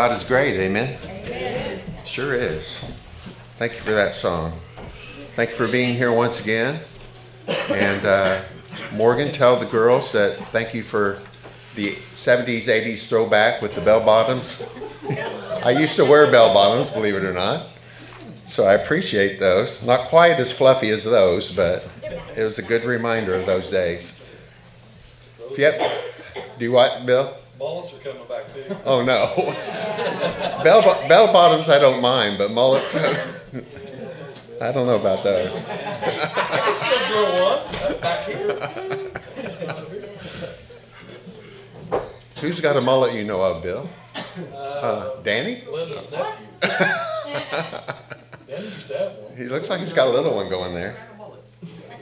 God is great, amen? Amen. Sure is. Thank you for that song. Thank you for being here once again. And uh, Morgan, tell the girls that thank you for the 70s, 80s throwback with the bell bottoms. I used to wear bell bottoms, believe it or not. So I appreciate those. Not quite as fluffy as those, but it was a good reminder of those days. Yep. Do you what, Bill? Mullets are coming back too. Oh no. bell, bell bottoms I don't mind, but mullets I don't know about those. Still grow one back here. Who's got a mullet you know of, Bill? Uh, Danny? Linda's nephew. Danny used to have one. He looks like he's got a little one going there.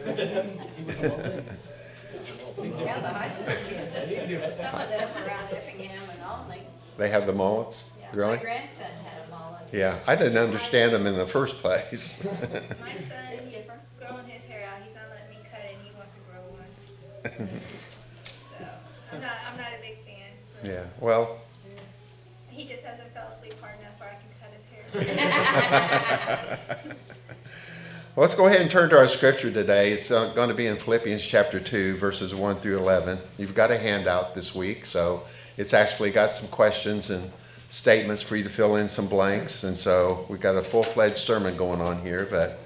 Yeah, the high school kids, some of them around Effingham and Olney. They have the mullets? Yeah, Really? My grandson had a mullet. Yeah, I didn't understand them in the first place. My son is growing his hair out. He's not letting me cut it. He wants to grow one. so I'm not. I'm not a big fan. but yeah, well, He just hasn't fell asleep hard enough where I can cut his hair. Well, let's go ahead and turn to our scripture today. It's uh, going to be in Philippians chapter 2, verses 1 through 11. You've got a handout this week, so it's actually got some questions and statements for you to fill in some blanks. And so we've got a full fledged sermon going on here, but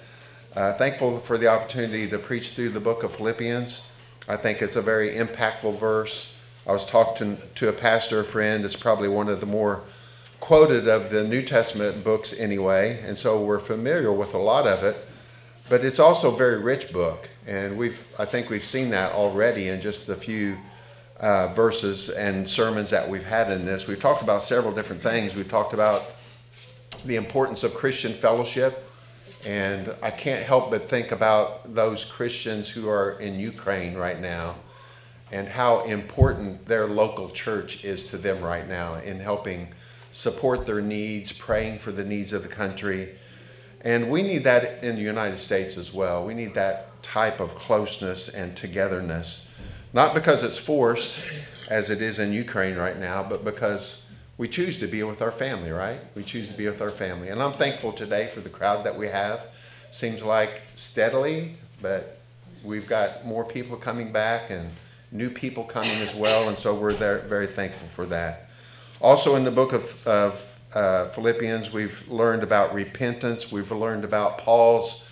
uh, thankful for the opportunity to preach through the book of Philippians. I think it's a very impactful verse. I was talking to, to a pastor friend, it's probably one of the more quoted of the New Testament books anyway, and so we're familiar with a lot of it but it's also a very rich book and we've i think we've seen that already in just the few uh, verses and sermons that we've had in this. We've talked about several different things. We've talked about the importance of christian fellowship and i can't help but think about those christians who are in ukraine right now and how important their local church is to them right now in helping support their needs praying for the needs of the country and we need that in the United States as well. We need that type of closeness and togetherness, not because it's forced, as it is in Ukraine right now, but because we choose to be with our family, right? We choose to be with our family. And I'm thankful today for the crowd that we have. Seems like steadily, but we've got more people coming back and new people coming as well. And so we're there, very thankful for that. Also, in the book of, of uh, Philippians, we've learned about repentance. We've learned about Paul's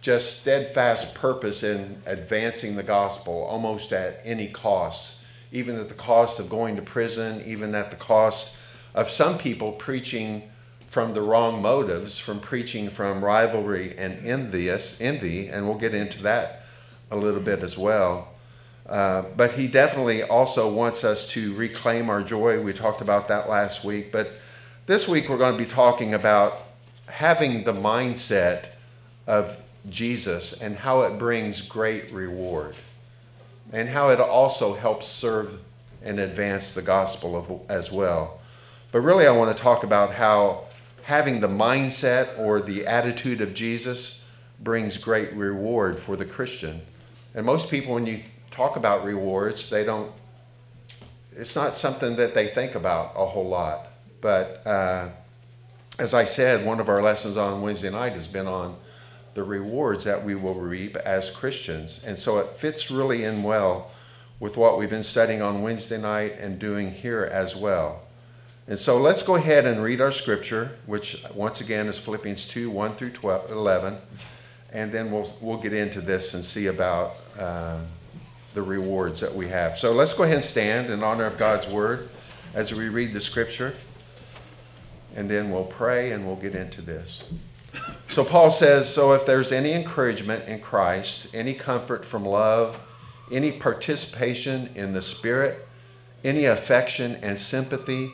just steadfast purpose in advancing the gospel almost at any cost, even at the cost of going to prison, even at the cost of some people preaching from the wrong motives, from preaching from rivalry and envious envy, and we'll get into that a little bit as well. Uh, but he definitely also wants us to reclaim our joy. We talked about that last week, but this week we're going to be talking about having the mindset of Jesus and how it brings great reward and how it also helps serve and advance the gospel of, as well. But really, I want to talk about how having the mindset or the attitude of Jesus brings great reward for the Christian. And most people, when you talk about rewards, they don't, it's not something that they think about a whole lot. But uh, as I said, one of our lessons on Wednesday night has been on the rewards that we will reap as Christians. And so it fits really in well with what we've been studying on Wednesday night and doing here as well. And so let's go ahead and read our scripture, which once again is Philippians 2 1 through 12, 11. And then we'll, we'll get into this and see about uh, the rewards that we have. So let's go ahead and stand in honor of God's word as we read the scripture and then we'll pray and we'll get into this. So Paul says, So if there's any encouragement in Christ, any comfort from love, any participation in the Spirit, any affection and sympathy,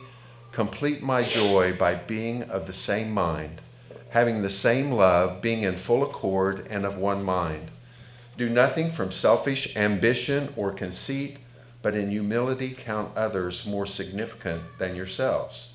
complete my joy by being of the same mind, having the same love, being in full accord and of one mind. Do nothing from selfish ambition or conceit, but in humility count others more significant than yourselves.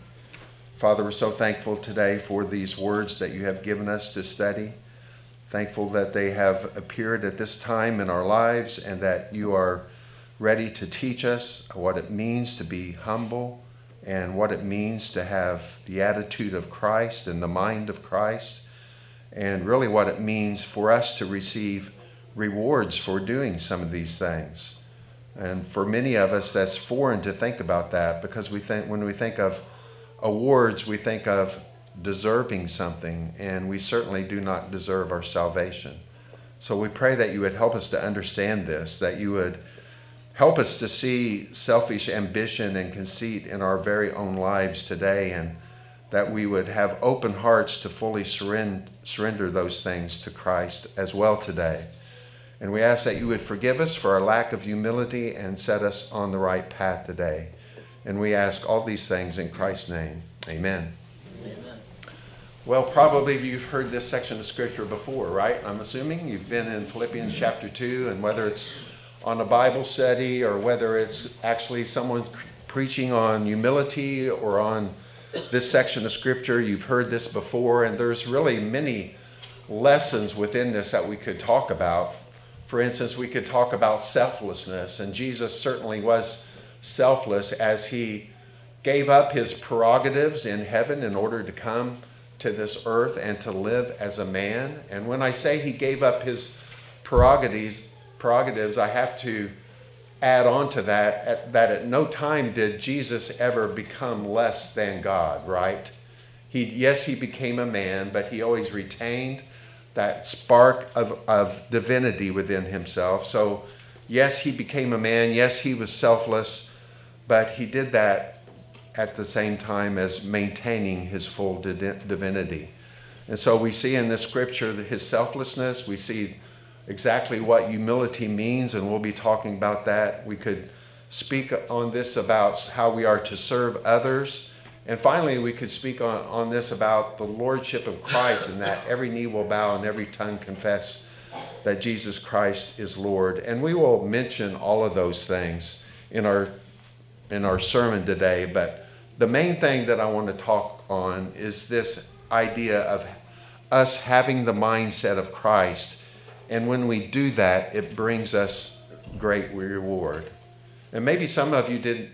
Father, we're so thankful today for these words that you have given us to study. Thankful that they have appeared at this time in our lives and that you are ready to teach us what it means to be humble and what it means to have the attitude of Christ and the mind of Christ, and really what it means for us to receive rewards for doing some of these things. And for many of us, that's foreign to think about that because we think when we think of awards, we think of deserving something, and we certainly do not deserve our salvation. So we pray that you would help us to understand this, that you would help us to see selfish ambition and conceit in our very own lives today, and that we would have open hearts to fully surrender those things to Christ as well today. And we ask that you would forgive us for our lack of humility and set us on the right path today. And we ask all these things in Christ's name. Amen. Amen. Well, probably you've heard this section of Scripture before, right? I'm assuming you've been in Philippians chapter 2, and whether it's on a Bible study or whether it's actually someone preaching on humility or on this section of Scripture, you've heard this before, and there's really many lessons within this that we could talk about. For instance, we could talk about selflessness, and Jesus certainly was selfless as he gave up his prerogatives in heaven in order to come to this earth and to live as a man. And when I say he gave up his prerogatives, prerogatives, I have to add on to that at, that at no time did Jesus ever become less than God, right? He, yes, he became a man, but he always retained that spark of, of divinity within himself. So, yes, he became a man. Yes, he was selfless but he did that at the same time as maintaining his full divinity. And so we see in this scripture his selflessness. We see exactly what humility means, and we'll be talking about that. We could speak on this about how we are to serve others. And finally, we could speak on, on this about the lordship of Christ and that every knee will bow and every tongue confess that Jesus Christ is Lord. And we will mention all of those things in our in our sermon today, but the main thing that I want to talk on is this idea of us having the mindset of Christ. And when we do that, it brings us great reward. And maybe some of you didn't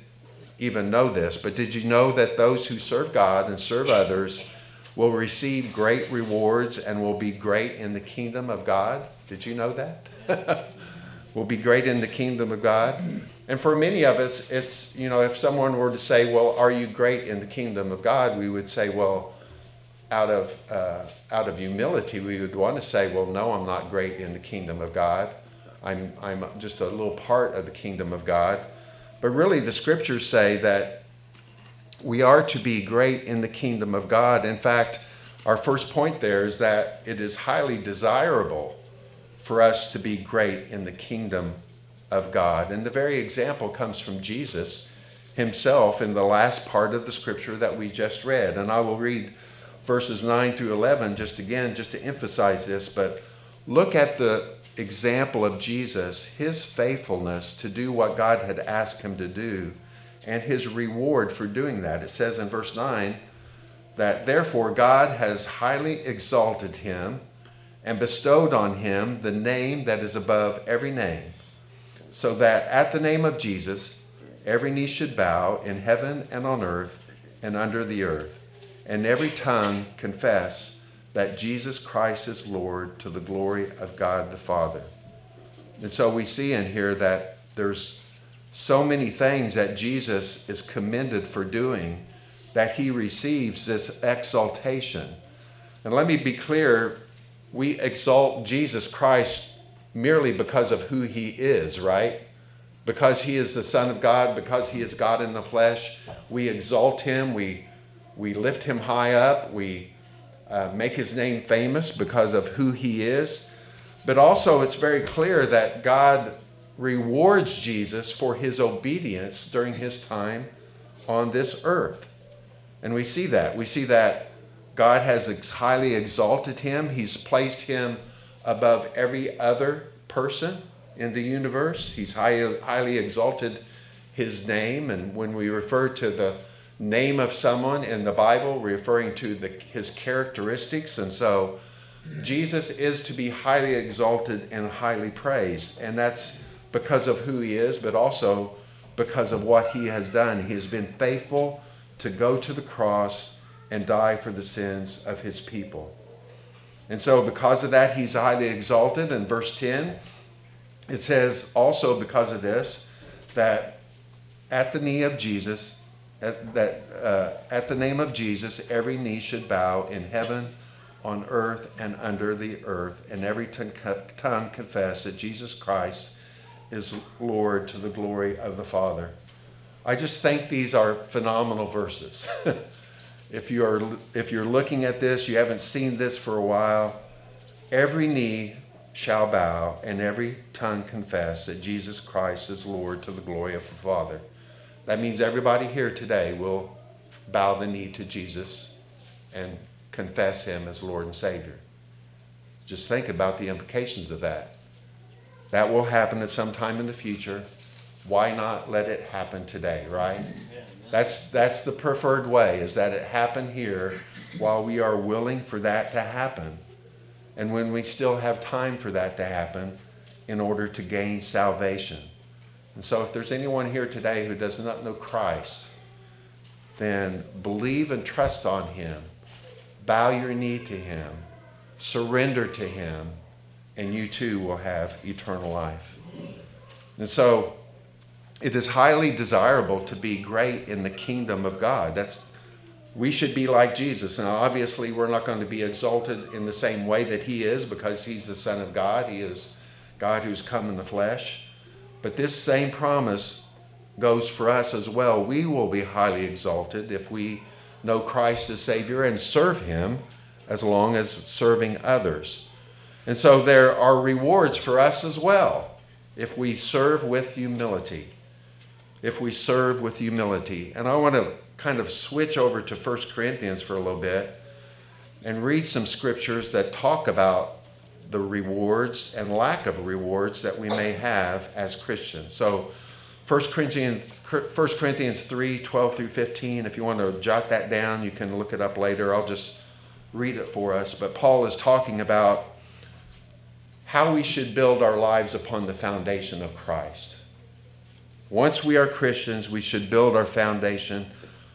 even know this, but did you know that those who serve God and serve others will receive great rewards and will be great in the kingdom of God? Did you know that? will be great in the kingdom of God. And for many of us, it's, you know, if someone were to say, Well, are you great in the kingdom of God? we would say, Well, out of, uh, out of humility, we would want to say, Well, no, I'm not great in the kingdom of God. I'm, I'm just a little part of the kingdom of God. But really, the scriptures say that we are to be great in the kingdom of God. In fact, our first point there is that it is highly desirable for us to be great in the kingdom of God. And the very example comes from Jesus himself in the last part of the scripture that we just read. And I will read verses 9 through 11 just again, just to emphasize this. But look at the example of Jesus, his faithfulness to do what God had asked him to do, and his reward for doing that. It says in verse 9 that therefore God has highly exalted him and bestowed on him the name that is above every name, so that at the name of Jesus every knee should bow in heaven and on earth and under the earth, and every tongue confess that Jesus Christ is Lord to the glory of God the Father. And so we see in here that there's so many things that Jesus is commended for doing that he receives this exaltation. And let me be clear we exalt Jesus Christ merely because of who he is, right? Because he is the Son of God, because he is God in the flesh, we exalt him, we, we lift him high up, we uh, make his name famous because of who he is. But also, it's very clear that God rewards Jesus for his obedience during his time on this earth. And we see that. We see that God has highly exalted him, he's placed him above every other person in the universe. He's highly, highly exalted his name. And when we refer to the name of someone in the Bible, referring to the, his characteristics. And so Jesus is to be highly exalted and highly praised. And that's because of who he is, but also because of what he has done. He has been faithful to go to the cross and die for the sins of his people. And so, because of that, he's highly exalted. In verse 10, it says also because of this that at the knee of Jesus, at, that uh, at the name of Jesus, every knee should bow in heaven, on earth, and under the earth, and every tongue confess that Jesus Christ is Lord to the glory of the Father. I just think these are phenomenal verses. if you are if you're looking at this, you haven't seen this for a while, every knee shall bow and every tongue confess that Jesus Christ is Lord to the glory of the Father. That means everybody here today will bow the knee to Jesus and confess him as Lord and Savior. Just think about the implications of that. That will happen at some time in the future. Why not let it happen today, right? That's, that's the preferred way, is that it happen here while we are willing for that to happen. And when we still have time for that to happen in order to gain salvation. And so, if there's anyone here today who does not know Christ, then believe and trust on Him. Bow your knee to Him. Surrender to Him and you too will have eternal life. And so it is highly desirable to be great in the kingdom of God. That's we should be like Jesus. Now obviously we're not going to be exalted in the same way that he is because he's the son of God. He is God who's come in the flesh. But this same promise goes for us as well. We will be highly exalted if we know Christ as Savior and serve him as long as serving others. And so there are rewards for us as well if we serve with humility. If we serve with humility. And I want to kind of switch over to 1 Corinthians for a little bit and read some scriptures that talk about the rewards and lack of rewards that we may have as Christians. So 1 Corinthians, 1 Corinthians 3 12 through 15, if you want to jot that down, you can look it up later. I'll just read it for us. But Paul is talking about how we should build our lives upon the foundation of Christ. Once we are Christians, we should build our foundation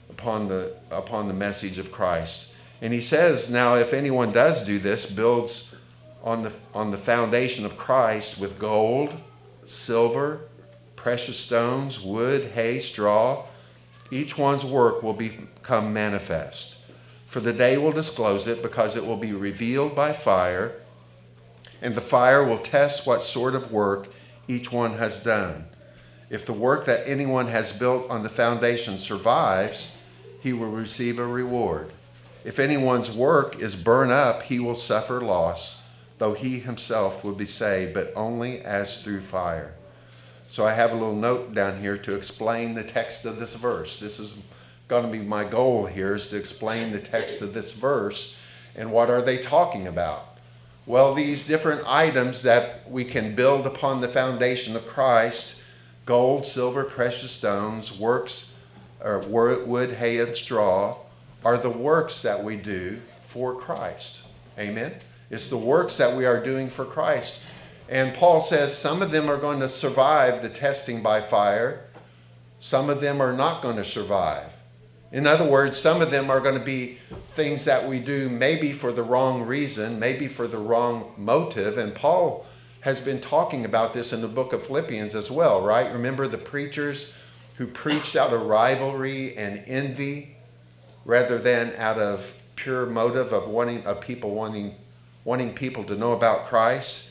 upon the, upon the message of Christ. And he says, now, if anyone does do this, builds on the, on the foundation of Christ with gold, silver, precious stones, wood, hay, straw, each one's work will become manifest. For the day will disclose it, because it will be revealed by fire and the fire will test what sort of work each one has done. If the work that anyone has built on the foundation survives, he will receive a reward. If anyone's work is burned up, he will suffer loss, though he himself will be saved, but only as through fire. So I have a little note down here to explain the text of this verse. This is going to be my goal here is to explain the text of this verse and what are they talking about? Well, these different items that we can build upon the foundation of Christ gold, silver, precious stones, works, or wood, hay, and straw are the works that we do for Christ. Amen? It's the works that we are doing for Christ. And Paul says some of them are going to survive the testing by fire, some of them are not going to survive. In other words, some of them are going to be things that we do maybe for the wrong reason, maybe for the wrong motive. And Paul has been talking about this in the book of Philippians as well, right? Remember the preachers who preached out of rivalry and envy rather than out of pure motive of wanting of people wanting wanting people to know about Christ,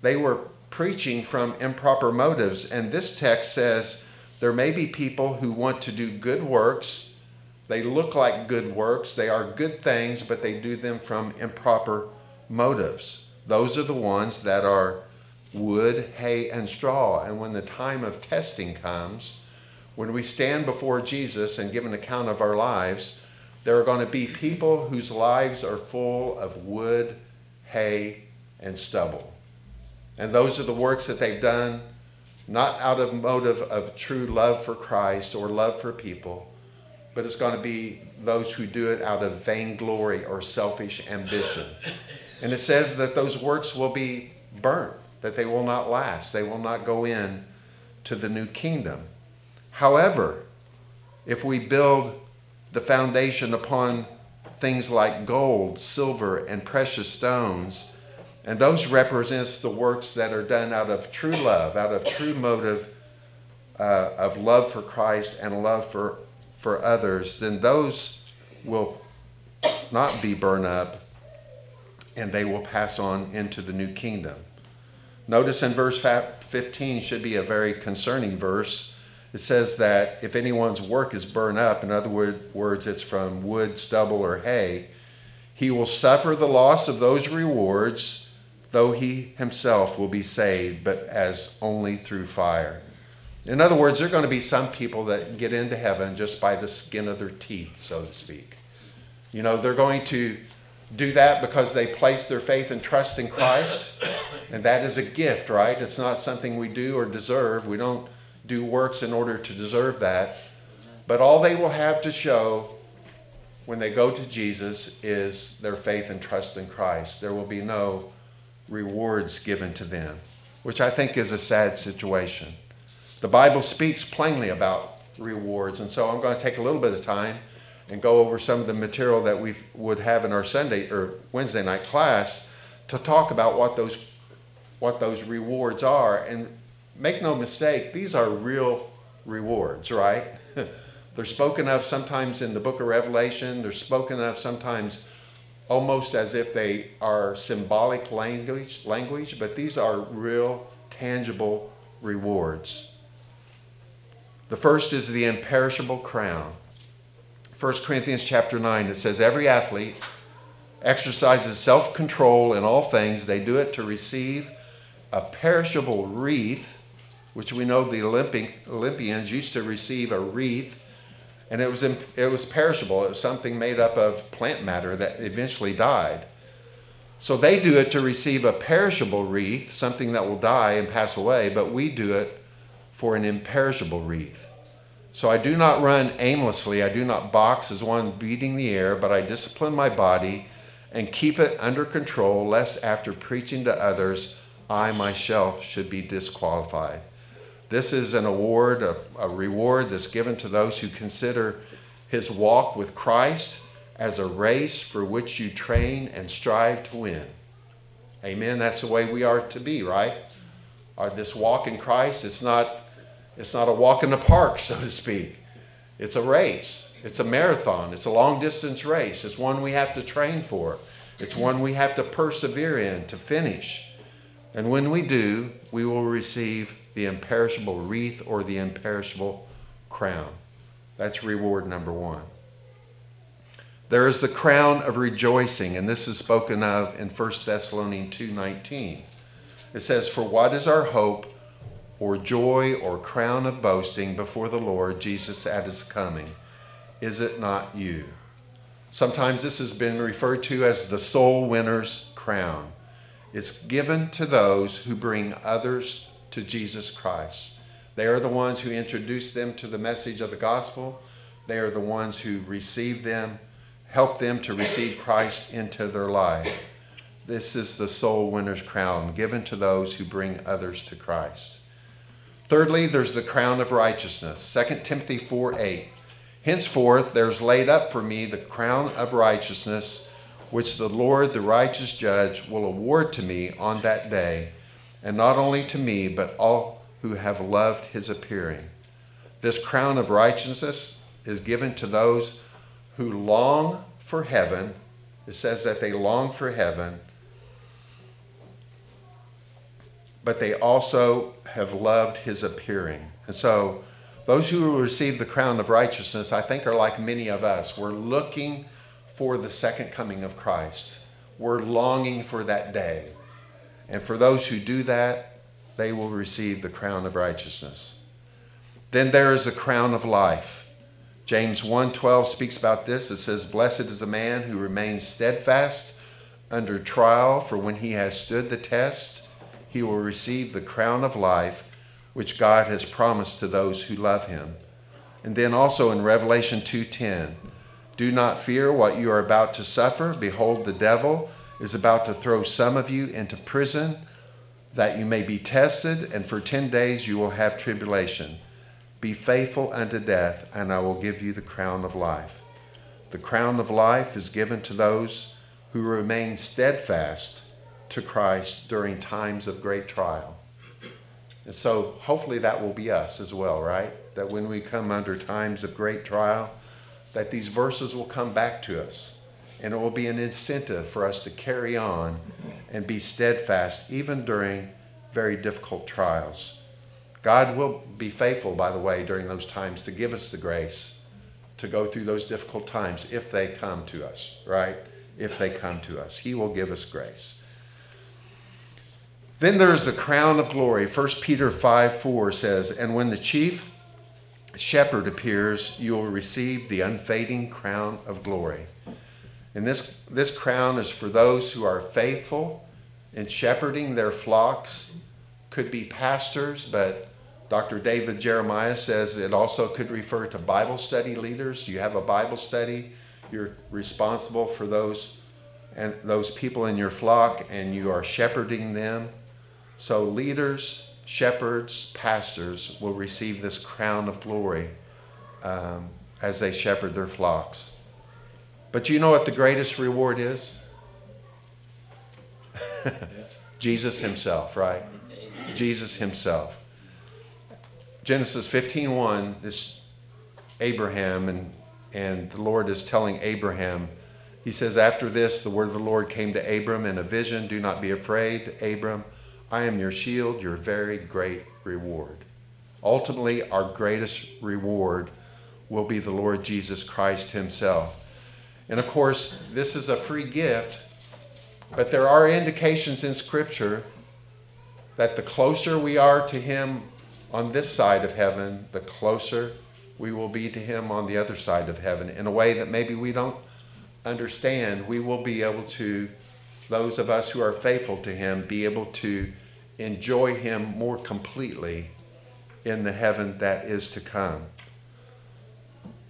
they were preaching from improper motives. And this text says there may be people who want to do good works. They look like good works, they are good things, but they do them from improper motives. Those are the ones that are wood, hay, and straw. And when the time of testing comes, when we stand before Jesus and give an account of our lives, there are going to be people whose lives are full of wood, hay, and stubble. And those are the works that they've done not out of motive of true love for Christ or love for people, but it's going to be those who do it out of vainglory or selfish ambition. And it says that those works will be burnt, that they will not last, they will not go in to the new kingdom. However, if we build the foundation upon things like gold, silver, and precious stones, and those represents the works that are done out of true love, out of true motive uh, of love for Christ and love for, for others, then those will not be burned up and they will pass on into the new kingdom. Notice in verse 15 should be a very concerning verse. It says that if anyone's work is burned up, in other words, it's from wood, stubble, or hay, he will suffer the loss of those rewards, though he himself will be saved, but as only through fire. In other words, there are going to be some people that get into heaven just by the skin of their teeth, so to speak. You know, they're going to do that because they place their faith and trust in Christ. And that is a gift, right? It's not something we do or deserve. We don't do works in order to deserve that. But all they will have to show when they go to Jesus is their faith and trust in Christ. There will be no rewards given to them, which I think is a sad situation. The Bible speaks plainly about rewards, and so I'm going to take a little bit of time and go over some of the material that we would have in our Sunday or Wednesday night class to talk about what those what those rewards are. And make no mistake these are real rewards right? They're spoken of sometimes in the book of revelation. They're spoken of sometimes almost as if they are symbolic language language but these are real tangible rewards. The first is the imperishable crown 1 Corinthians chapter 9, it says, Every athlete exercises self control in all things. They do it to receive a perishable wreath, which we know the Olympic, Olympians used to receive a wreath, and it was, it was perishable. It was something made up of plant matter that eventually died. So they do it to receive a perishable wreath, something that will die and pass away, but we do it for an imperishable wreath. So I do not run aimlessly, I do not box as one beating the air, but I discipline my body and keep it under control, lest after preaching to others, I myself should be disqualified. This is an award, a, a reward that's given to those who consider his walk with Christ as a race for which you train and strive to win. Amen. That's the way we are to be, right? Our, this walk in Christ, it's not it's not a walk in the park, so to speak. It's a race. It's a marathon. It's a long distance race. It's one we have to train for. It's one we have to persevere in to finish. And when we do, we will receive the imperishable wreath or the imperishable crown. That's reward number one. There is the crown of rejoicing, and this is spoken of in 1 Thessalonians 2:19. It says, "For what is our hope or joy or crown of boasting before the Lord Jesus at his coming? Is it not you? Sometimes this has been referred to as the soul winner's crown. It's given to those who bring others to Jesus Christ. They are the ones who introduce them to the message of the gospel. They are the ones who receive them, help them to receive Christ into their life. This is the soul winner's crown given to those who bring others to Christ. Thirdly, there's the crown of righteousness. 2 Timothy 4 8. Henceforth, there's laid up for me the crown of righteousness, which the Lord, the righteous judge, will award to me on that day, and not only to me, but all who have loved his appearing. This crown of righteousness is given to those who long for heaven. It says that they long for heaven but they also have loved his appearing. And so, those who receive the crown of righteousness, I think, are like many of us. We're looking for the second coming of Christ, we're longing for that day. And for those who do that, they will receive the crown of righteousness. Then there is the crown of life. James 1:12 speaks about this. It says, "Blessed is a man who remains steadfast under trial, for when he has stood the test, he will receive the crown of life which God has promised to those who love him." And then also in Revelation 2:10, "Do not fear what you are about to suffer. Behold, the devil is about to throw some of you into prison that you may be tested, and for 10 days you will have tribulation." Be faithful unto death, and I will give you the crown of life. The crown of life is given to those who remain steadfast to Christ during times of great trial. And so, hopefully, that will be us as well, right? That when we come under times of great trial, that these verses will come back to us, and it will be an incentive for us to carry on and be steadfast even during very difficult trials. God will be faithful, by the way, during those times to give us the grace to go through those difficult times if they come to us, right? If they come to us. He will give us grace. Then there's the crown of glory. 1 Peter 5 4 says, And when the chief shepherd appears, you will receive the unfading crown of glory. And this, this crown is for those who are faithful in shepherding their flocks, could be pastors, but Dr. David Jeremiah says it also could refer to Bible study leaders. You have a Bible study, you're responsible for those and those people in your flock and you are shepherding them. So leaders, shepherds, pastors will receive this crown of glory um, as they shepherd their flocks. But you know what the greatest reward is? Jesus himself, right? Jesus himself. Genesis 15:1 is Abraham and and the Lord is telling Abraham he says after this the word of the Lord came to Abram in a vision do not be afraid Abram I am your shield your very great reward. Ultimately our greatest reward will be the Lord Jesus Christ himself. And of course this is a free gift but there are indications in scripture that the closer we are to him on this side of heaven, the closer we will be to Him on the other side of heaven in a way that maybe we don't understand. We will be able to, those of us who are faithful to Him, be able to enjoy Him more completely in the heaven that is to come.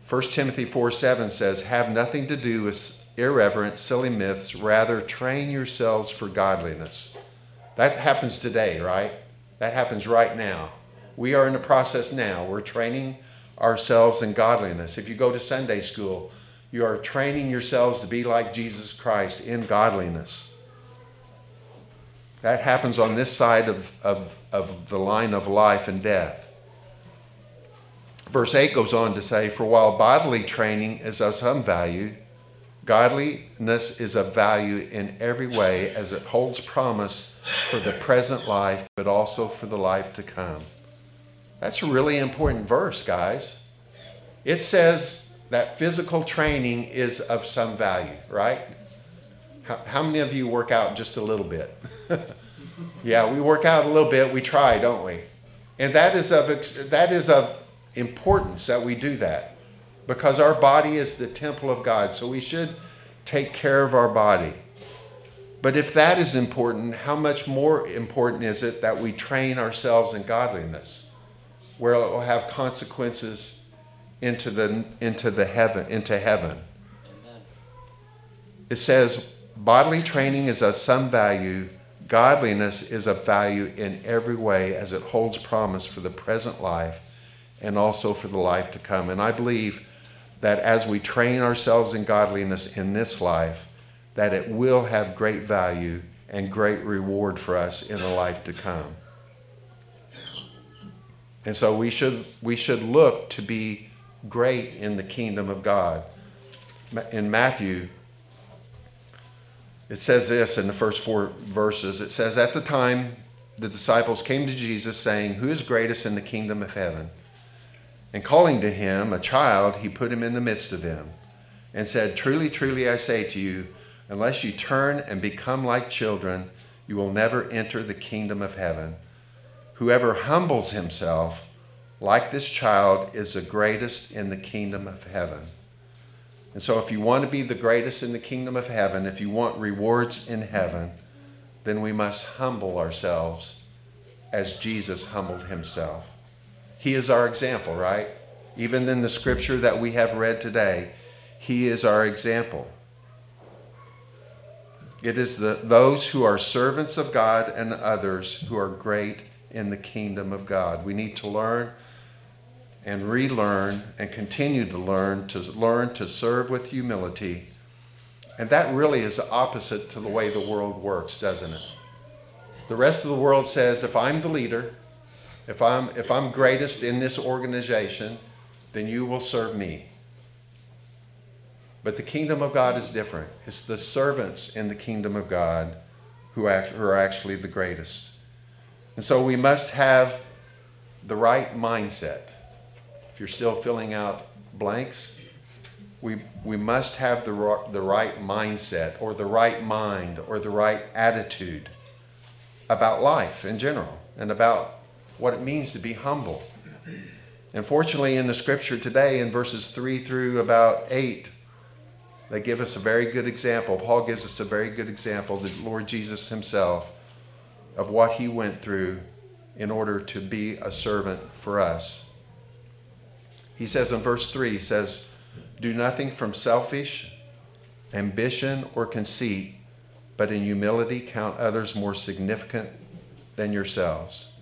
1 Timothy 4 7 says, Have nothing to do with irreverent, silly myths, rather, train yourselves for godliness. That happens today, right? That happens right now. We are in the process now. We're training ourselves in godliness. If you go to Sunday school, you are training yourselves to be like Jesus Christ in godliness. That happens on this side of, of, of the line of life and death. Verse 8 goes on to say, For while bodily training is of some value, godliness is of value in every way as it holds promise for the present life, but also for the life to come. That's a really important verse, guys. It says that physical training is of some value, right? How, how many of you work out just a little bit? yeah, we work out a little bit. We try, don't we? And that is of that is of importance that we do that because our body is the temple of God. So we should take care of our body. But if that is important, how much more important is it that we train ourselves in godliness? where it will have consequences into the into the heaven into heaven. Amen. It says bodily training is of some value, godliness is of value in every way as it holds promise for the present life and also for the life to come. And I believe that as we train ourselves in godliness in this life, that it will have great value and great reward for us in the life to come. And so we should, we should look to be great in the kingdom of God. In Matthew, it says this in the first four verses it says, At the time the disciples came to Jesus, saying, Who is greatest in the kingdom of heaven? And calling to him a child, he put him in the midst of them, and said, Truly, truly, I say to you, unless you turn and become like children, you will never enter the kingdom of heaven. Whoever humbles himself like this child is the greatest in the kingdom of heaven. And so, if you want to be the greatest in the kingdom of heaven, if you want rewards in heaven, then we must humble ourselves as Jesus humbled himself. He is our example, right? Even in the scripture that we have read today, he is our example. It is the, those who are servants of God and others who are great in the kingdom of God. We need to learn and relearn and continue to learn to learn to serve with humility. And that really is opposite to the way the world works, doesn't it? The rest of the world says if I'm the leader, if I'm if I'm greatest in this organization, then you will serve me. But the kingdom of God is different. It's the servants in the kingdom of God who, act, who are actually the greatest. And so we must have the right mindset. You're still filling out blanks, we, we must have the, the right mindset or the right mind or the right attitude about life in general and about what it means to be humble. And fortunately, in the scripture today, in verses 3 through about 8, they give us a very good example. Paul gives us a very good example, the Lord Jesus himself, of what he went through in order to be a servant for us. He says in verse 3, he says, Do nothing from selfish ambition or conceit, but in humility count others more significant than yourselves.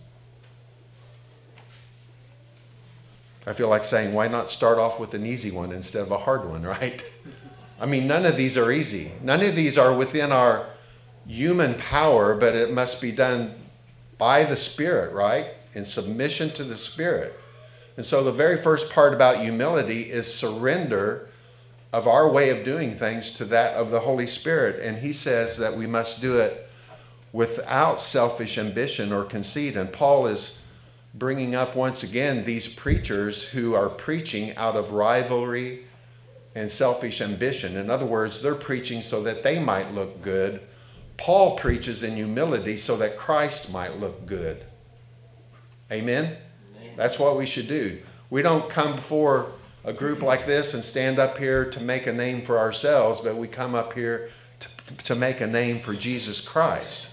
I feel like saying, why not start off with an easy one instead of a hard one, right? I mean, none of these are easy. None of these are within our human power, but it must be done by the Spirit, right? In submission to the Spirit. And so the very first part about humility is surrender of our way of doing things to that of the Holy Spirit. And he says that we must do it without selfish ambition or conceit. And Paul is bringing up once again these preachers who are preaching out of rivalry and selfish ambition. In other words, they're preaching so that they might look good. Paul preaches in humility so that Christ might look good. Amen? That's what we should do. We don't come before a group like this and stand up here to make a name for ourselves, but we come up here to, to make a name for Jesus Christ.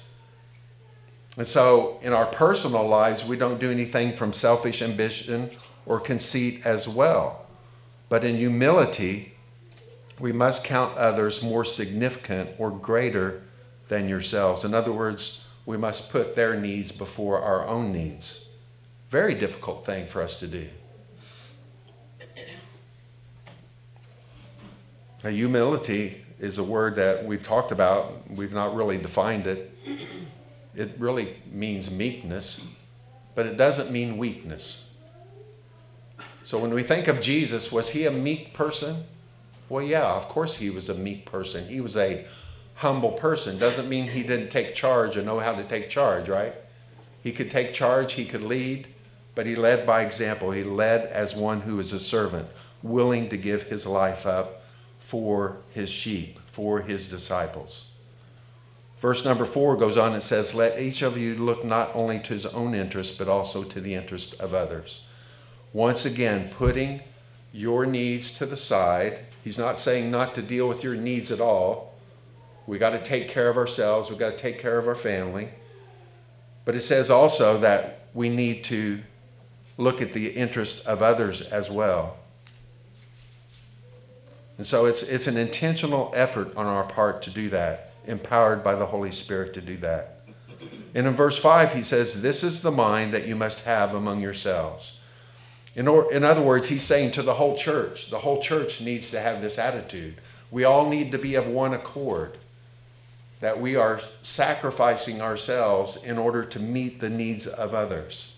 And so, in our personal lives, we don't do anything from selfish ambition or conceit as well. But in humility, we must count others more significant or greater than yourselves. In other words, we must put their needs before our own needs. Very difficult thing for us to do. Now, humility is a word that we've talked about, we've not really defined it. It really means meekness, but it doesn't mean weakness. So when we think of Jesus, was he a meek person? Well, yeah, of course he was a meek person. He was a humble person. Doesn't mean he didn't take charge or know how to take charge, right? He could take charge, he could lead, but he led by example. He led as one who is a servant, willing to give his life up for his sheep, for his disciples. Verse number four goes on and says, Let each of you look not only to his own interest, but also to the interest of others. Once again, putting your needs to the side. He's not saying not to deal with your needs at all. We got to take care of ourselves, we got to take care of our family. But it says also that we need to look at the interest of others as well. And so it's, it's an intentional effort on our part to do that, empowered by the Holy Spirit to do that. And in verse 5, he says, This is the mind that you must have among yourselves. In, or, in other words, he's saying to the whole church, the whole church needs to have this attitude. We all need to be of one accord, that we are sacrificing ourselves in order to meet the needs of others.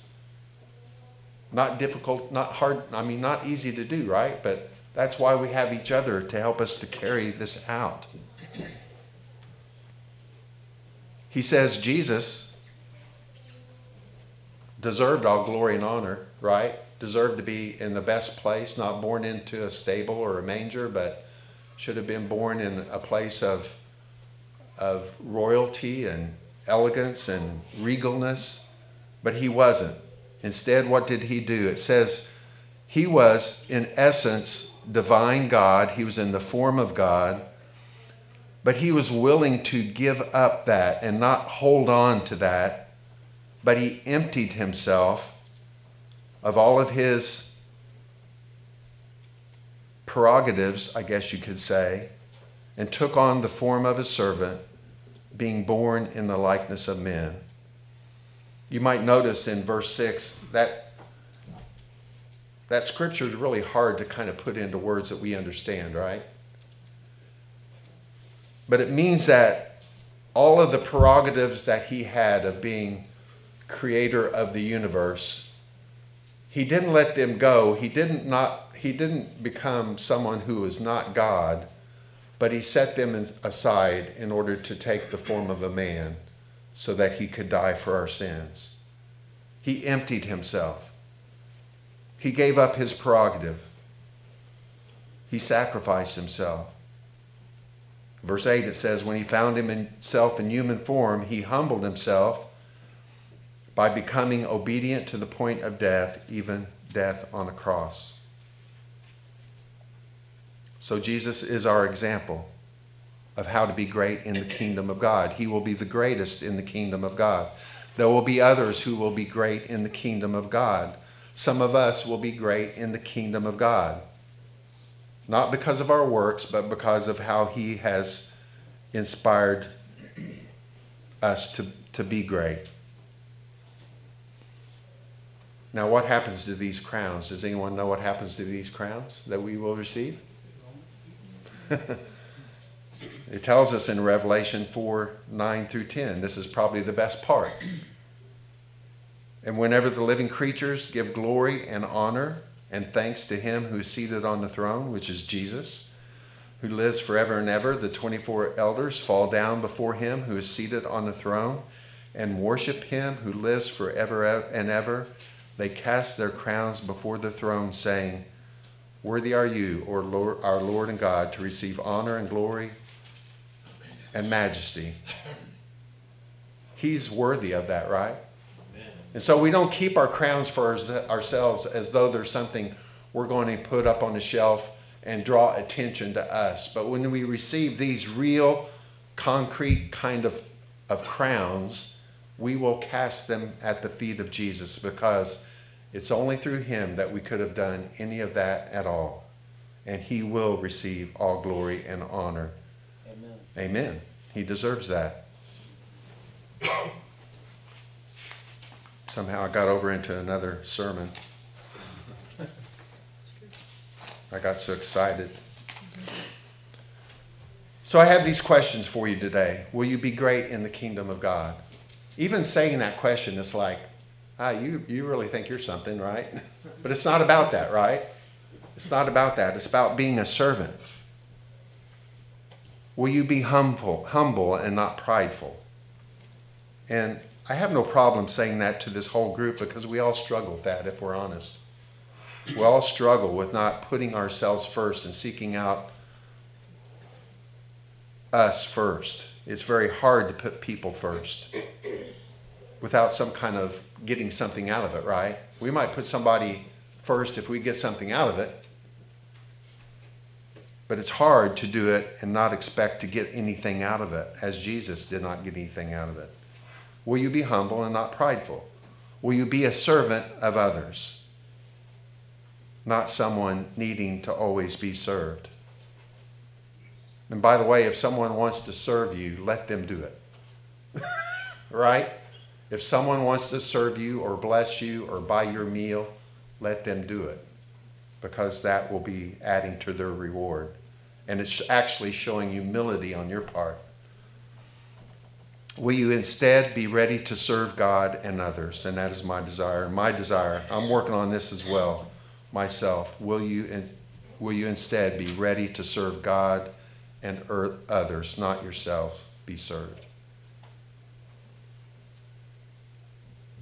Not difficult, not hard, I mean, not easy to do, right? But that's why we have each other to help us to carry this out. He says Jesus deserved all glory and honor, right? Deserved to be in the best place, not born into a stable or a manger, but should have been born in a place of, of royalty and elegance and regalness, but he wasn't. Instead, what did he do? It says he was, in essence, divine God. He was in the form of God, but he was willing to give up that and not hold on to that, but he emptied himself of all of his prerogatives, I guess you could say, and took on the form of a servant, being born in the likeness of men. You might notice in verse 6 that that scripture is really hard to kind of put into words that we understand, right? But it means that all of the prerogatives that he had of being creator of the universe, he didn't let them go. He didn't not he didn't become someone who was not God, but he set them aside in order to take the form of a man so that he could die for our sins. He emptied himself. He gave up his prerogative. He sacrificed himself. Verse 8 it says, When he found himself in human form, he humbled himself by becoming obedient to the point of death, even death on a cross. So Jesus is our example of how to be great in the kingdom of God. He will be the greatest in the kingdom of God. There will be others who will be great in the kingdom of God. Some of us will be great in the kingdom of God. Not because of our works, but because of how He has inspired us to, to be great. Now, what happens to these crowns? Does anyone know what happens to these crowns that we will receive? it tells us in Revelation 4 9 through 10. This is probably the best part. And whenever the living creatures give glory and honor and thanks to him who is seated on the throne, which is Jesus, who lives forever and ever, the 24 elders fall down before him who is seated on the throne and worship him who lives forever and ever. They cast their crowns before the throne, saying, Worthy are you, or Lord, our Lord and God, to receive honor and glory and majesty. He's worthy of that, right? And so we don't keep our crowns for ourselves as though there's something we're going to put up on the shelf and draw attention to us. But when we receive these real, concrete kind of, of crowns, we will cast them at the feet of Jesus because it's only through him that we could have done any of that at all. And he will receive all glory and honor. Amen. Amen. He deserves that. Somehow I got over into another sermon. I got so excited. So I have these questions for you today. Will you be great in the kingdom of God? Even saying that question is like, ah, you, you really think you're something, right? But it's not about that, right? It's not about that. It's about being a servant. Will you be humble, humble and not prideful? And I have no problem saying that to this whole group because we all struggle with that if we're honest. We all struggle with not putting ourselves first and seeking out us first. It's very hard to put people first without some kind of getting something out of it, right? We might put somebody first if we get something out of it, but it's hard to do it and not expect to get anything out of it, as Jesus did not get anything out of it. Will you be humble and not prideful? Will you be a servant of others, not someone needing to always be served? And by the way, if someone wants to serve you, let them do it. right? If someone wants to serve you or bless you or buy your meal, let them do it because that will be adding to their reward. And it's actually showing humility on your part. Will you instead be ready to serve God and others? And that is my desire. My desire, I'm working on this as well myself. Will you, will you instead be ready to serve God and er, others, not yourselves, be served?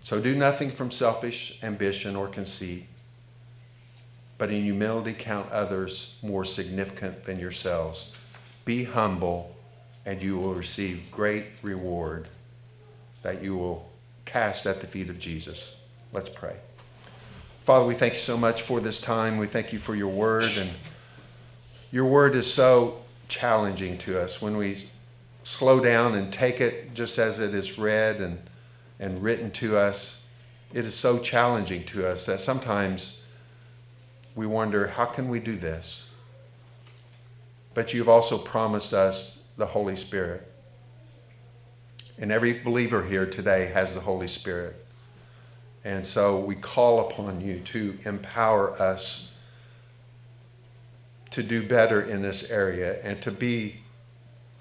So do nothing from selfish ambition or conceit, but in humility count others more significant than yourselves. Be humble, and you will receive great reward that you will cast at the feet of Jesus. Let's pray. Father, we thank you so much for this time. We thank you for your word, and your word is so challenging to us when we slow down and take it just as it is read and, and written to us. It is so challenging to us that sometimes we wonder, how can we do this? But you've also promised us the Holy Spirit. And every believer here today has the Holy Spirit. And so we call upon you to empower us to do better in this area and to be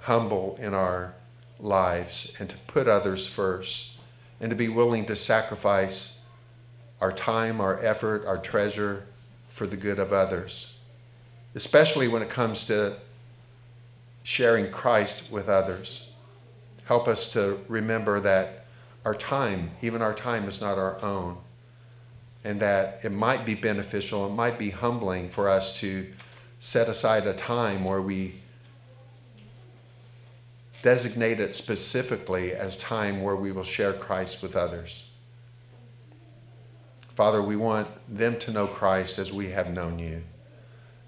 humble in our lives and to put others first and to be willing to sacrifice our time, our effort, our treasure for the good of others, especially when it comes to sharing Christ with others. Help us to remember that our time, even our time, is not our own, and that it might be beneficial, it might be humbling for us to set aside a time where we designate it specifically as time where we will share Christ with others. Father, we want them to know Christ as we have known you.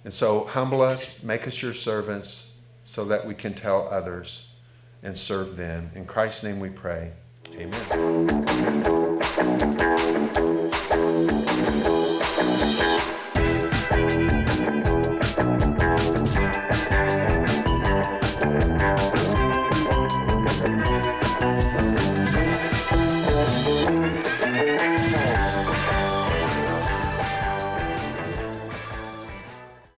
And so humble us, make us your servants so that we can tell others and serve them. In Christ's name we pray. Amen.